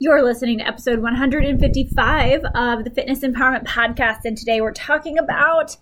You're listening to episode 155 of the Fitness Empowerment Podcast, and today we're talking about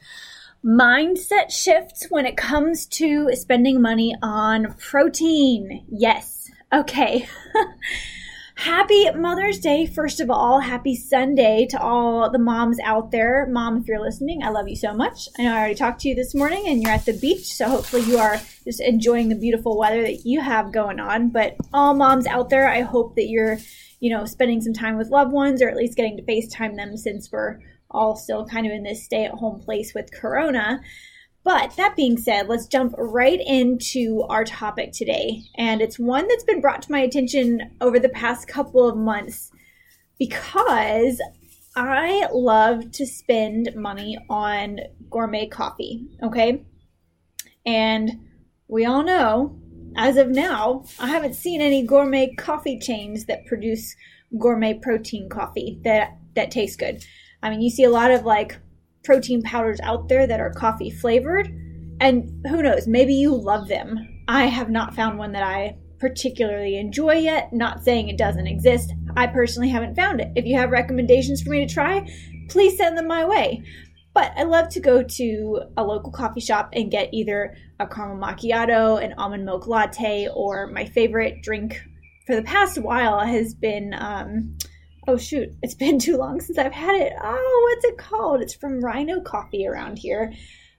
mindset shifts when it comes to spending money on protein. Yes. Okay. Happy Mother's Day, first of all. Happy Sunday to all the moms out there. Mom, if you're listening, I love you so much. I know I already talked to you this morning and you're at the beach, so hopefully you are just enjoying the beautiful weather that you have going on. But all moms out there, I hope that you're you know, spending some time with loved ones or at least getting to FaceTime them since we're all still kind of in this stay at home place with Corona. But that being said, let's jump right into our topic today. And it's one that's been brought to my attention over the past couple of months because I love to spend money on gourmet coffee. Okay. And we all know as of now, I haven't seen any gourmet coffee chains that produce gourmet protein coffee that that tastes good. I mean, you see a lot of like protein powders out there that are coffee flavored, and who knows, maybe you love them. I have not found one that I particularly enjoy yet. Not saying it doesn't exist. I personally haven't found it. If you have recommendations for me to try, please send them my way. But I love to go to a local coffee shop and get either a caramel macchiato, an almond milk latte, or my favorite drink for the past while has been um, oh shoot, it's been too long since I've had it. Oh, what's it called? It's from Rhino Coffee around here.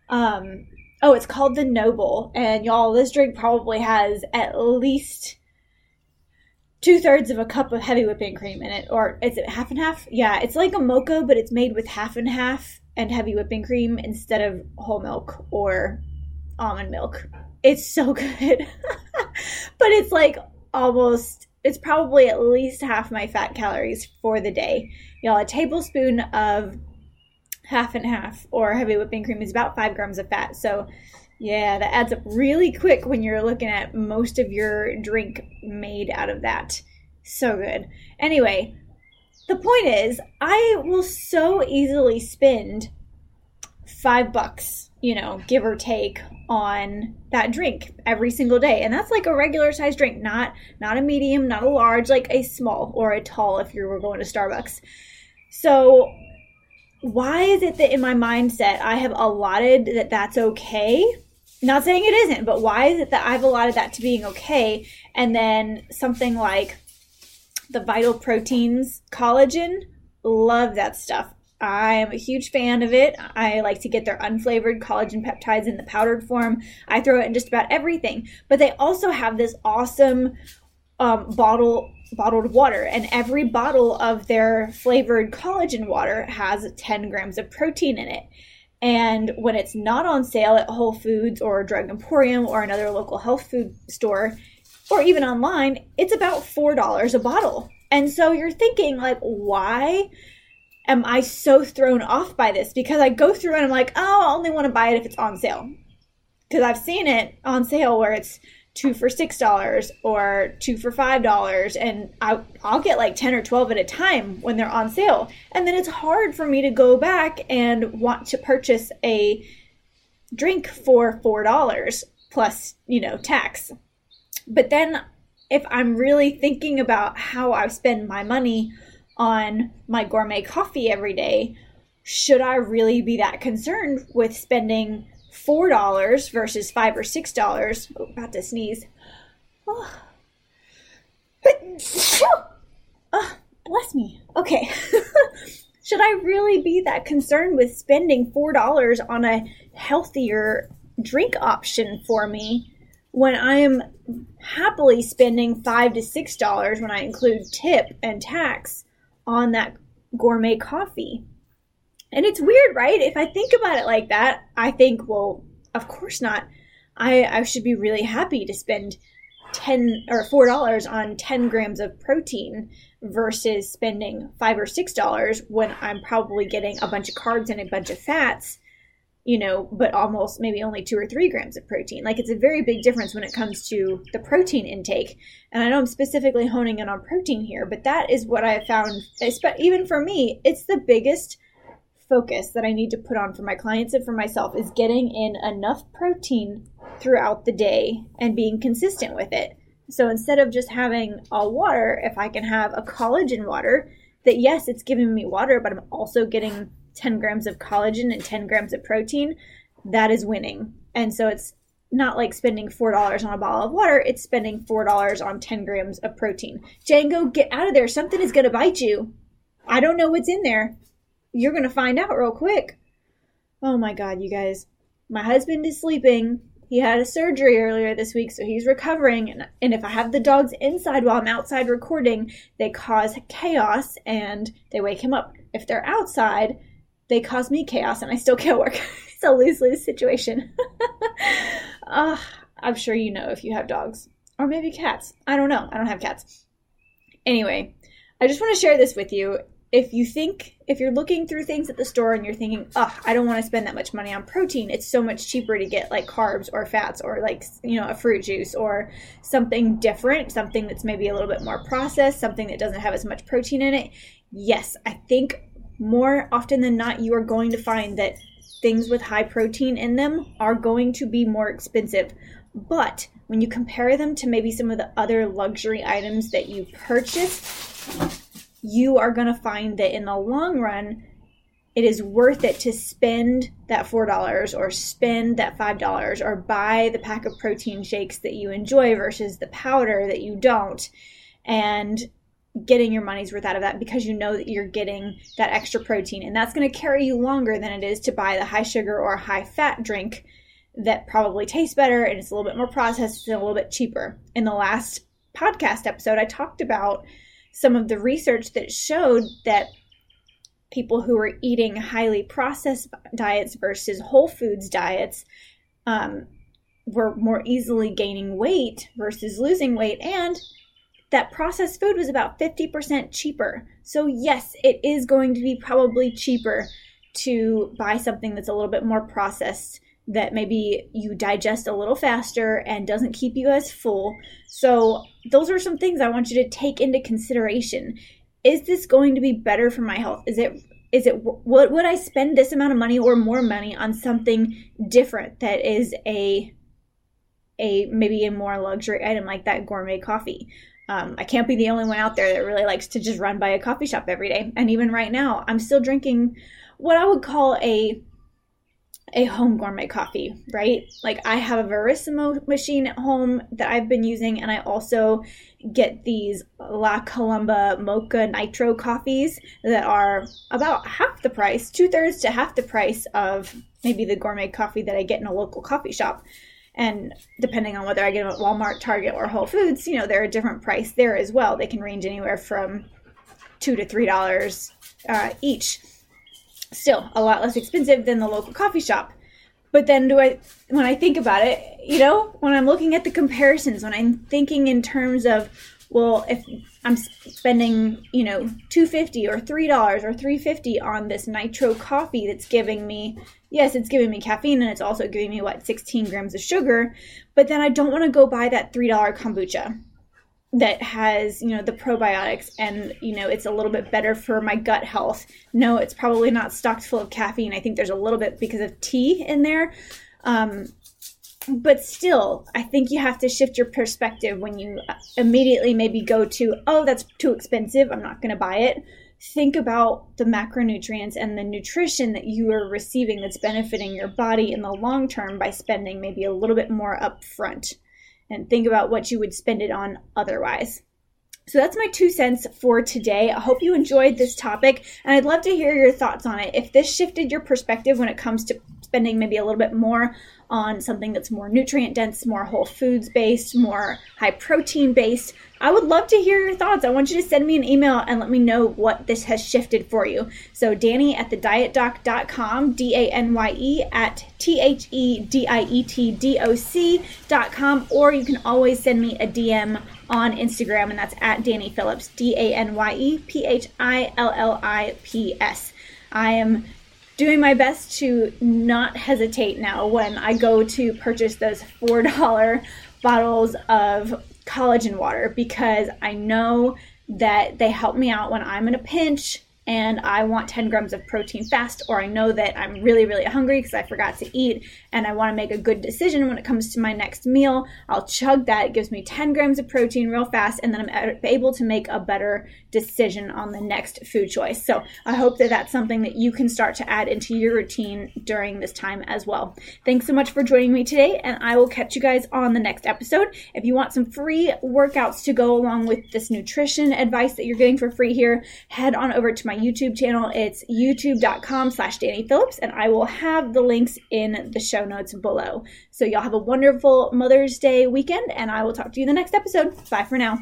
Um, oh, it's called the Noble, and y'all, this drink probably has at least two thirds of a cup of heavy whipping cream in it, or is it half and half? Yeah, it's like a mocha, but it's made with half and half and heavy whipping cream instead of whole milk or almond milk. It's so good. but it's like almost it's probably at least half my fat calories for the day. Y'all, a tablespoon of half and half or heavy whipping cream is about five grams of fat. So, yeah, that adds up really quick when you're looking at most of your drink made out of that. So good. Anyway, the point is, I will so easily spend five bucks, you know, give or take, on that drink every single day. And that's like a regular size drink, not not a medium, not a large, like a small or a tall if you were going to Starbucks. So why is it that in my mindset I have allotted that that's okay? Not saying it isn't, but why is it that I've allotted that to being okay and then something like the Vital Proteins collagen. Love that stuff. I am a huge fan of it. I like to get their unflavored collagen peptides in the powdered form. I throw it in just about everything. But they also have this awesome um, bottle bottled water, and every bottle of their flavored collagen water has 10 grams of protein in it. And when it's not on sale at Whole Foods or Drug Emporium or another local health food store, or even online, it's about $4 a bottle. And so you're thinking, like, why am I so thrown off by this? Because I go through and I'm like, oh, I only want to buy it if it's on sale. Because I've seen it on sale where it's two for six dollars or two for five dollars and I, i'll get like 10 or 12 at a time when they're on sale and then it's hard for me to go back and want to purchase a drink for four dollars plus you know tax but then if I'm really thinking about how I spend my money on my gourmet coffee every day, should I really be that concerned with spending four dollars versus five or six dollars? Oh, about to sneeze. Oh. oh bless me. Okay. should I really be that concerned with spending four dollars on a healthier drink option for me when I am happily spending five to six dollars when I include tip and tax on that gourmet coffee. And it's weird, right? If I think about it like that, I think, well, of course not. I, I should be really happy to spend ten or four dollars on ten grams of protein versus spending five or six dollars when I'm probably getting a bunch of carbs and a bunch of fats you know, but almost maybe only two or three grams of protein. Like it's a very big difference when it comes to the protein intake. And I know I'm specifically honing in on protein here, but that is what I have found, even for me, it's the biggest focus that I need to put on for my clients and for myself is getting in enough protein throughout the day and being consistent with it. So instead of just having all water, if I can have a collagen water, that yes, it's giving me water, but I'm also getting 10 grams of collagen and 10 grams of protein, that is winning. And so it's not like spending $4 on a bottle of water, it's spending $4 on 10 grams of protein. Django, get out of there. Something is going to bite you. I don't know what's in there. You're going to find out real quick. Oh my God, you guys. My husband is sleeping. He had a surgery earlier this week, so he's recovering. And, and if I have the dogs inside while I'm outside recording, they cause chaos and they wake him up. If they're outside, they cause me chaos and I still can't work. it's a lose lose situation. uh, I'm sure you know if you have dogs or maybe cats. I don't know. I don't have cats. Anyway, I just want to share this with you if you think if you're looking through things at the store and you're thinking oh i don't want to spend that much money on protein it's so much cheaper to get like carbs or fats or like you know a fruit juice or something different something that's maybe a little bit more processed something that doesn't have as much protein in it yes i think more often than not you are going to find that things with high protein in them are going to be more expensive but when you compare them to maybe some of the other luxury items that you purchase you are going to find that in the long run, it is worth it to spend that $4 or spend that $5 or buy the pack of protein shakes that you enjoy versus the powder that you don't. And getting your money's worth out of that because you know that you're getting that extra protein. And that's going to carry you longer than it is to buy the high sugar or high fat drink that probably tastes better and it's a little bit more processed and a little bit cheaper. In the last podcast episode, I talked about some of the research that showed that people who were eating highly processed diets versus whole foods diets um, were more easily gaining weight versus losing weight and that processed food was about 50% cheaper. So, yes, it is going to be probably cheaper to buy something that's a little bit more processed that maybe you digest a little faster and doesn't keep you as full. So, those are some things I want you to take into consideration. Is this going to be better for my health? Is it is it what would I spend this amount of money or more money on something different that is a a maybe a more luxury item like that gourmet coffee? Um, I can't be the only one out there that really likes to just run by a coffee shop every day. And even right now, I'm still drinking what I would call a a home gourmet coffee, right? Like I have a Verismo machine at home that I've been using, and I also get these La Colombe Mocha Nitro coffees that are about half the price, two thirds to half the price of maybe the gourmet coffee that I get in a local coffee shop. And depending on whether I get them at Walmart, Target, or Whole Foods, you know, they're a different price there as well. They can range anywhere from two to three dollars uh, each still a lot less expensive than the local coffee shop. But then do I when I think about it, you know, when I'm looking at the comparisons, when I'm thinking in terms of well, if I'm spending, you know, 250 or $3 or 350 on this nitro coffee that's giving me yes, it's giving me caffeine and it's also giving me what 16 grams of sugar, but then I don't want to go buy that $3 kombucha that has you know the probiotics and you know it's a little bit better for my gut health. No it's probably not stocked full of caffeine. I think there's a little bit because of tea in there um, but still i think you have to shift your perspective when you immediately maybe go to oh that's too expensive. I'm not going to buy it think about the macronutrients and the nutrition that you are receiving that's benefiting your body in the long term by spending maybe a little bit more upfront and think about what you would spend it on otherwise. So that's my two cents for today. I hope you enjoyed this topic and I'd love to hear your thoughts on it. If this shifted your perspective when it comes to spending maybe a little bit more on something that's more nutrient dense, more whole foods based, more high protein based, I would love to hear your thoughts. I want you to send me an email and let me know what this has shifted for you. So, Danye at thedietdoc.com, D A N Y E at T H E D I E T D O C.com, or you can always send me a DM on Instagram, and that's at Danye Phillips, D A N Y E P H I L L I P S. I am doing my best to not hesitate now when I go to purchase those $4 bottles of collagen water because I know that they help me out when I'm in a pinch and I want 10 grams of protein fast, or I know that I'm really, really hungry because I forgot to eat and I want to make a good decision when it comes to my next meal, I'll chug that. It gives me 10 grams of protein real fast, and then I'm able to make a better decision on the next food choice. So I hope that that's something that you can start to add into your routine during this time as well. Thanks so much for joining me today, and I will catch you guys on the next episode. If you want some free workouts to go along with this nutrition advice that you're getting for free here, head on over to my YouTube channel. It's youtube.com slash Danye Phillips, and I will have the links in the show notes below. So y'all have a wonderful Mother's Day weekend, and I will talk to you in the next episode. Bye for now.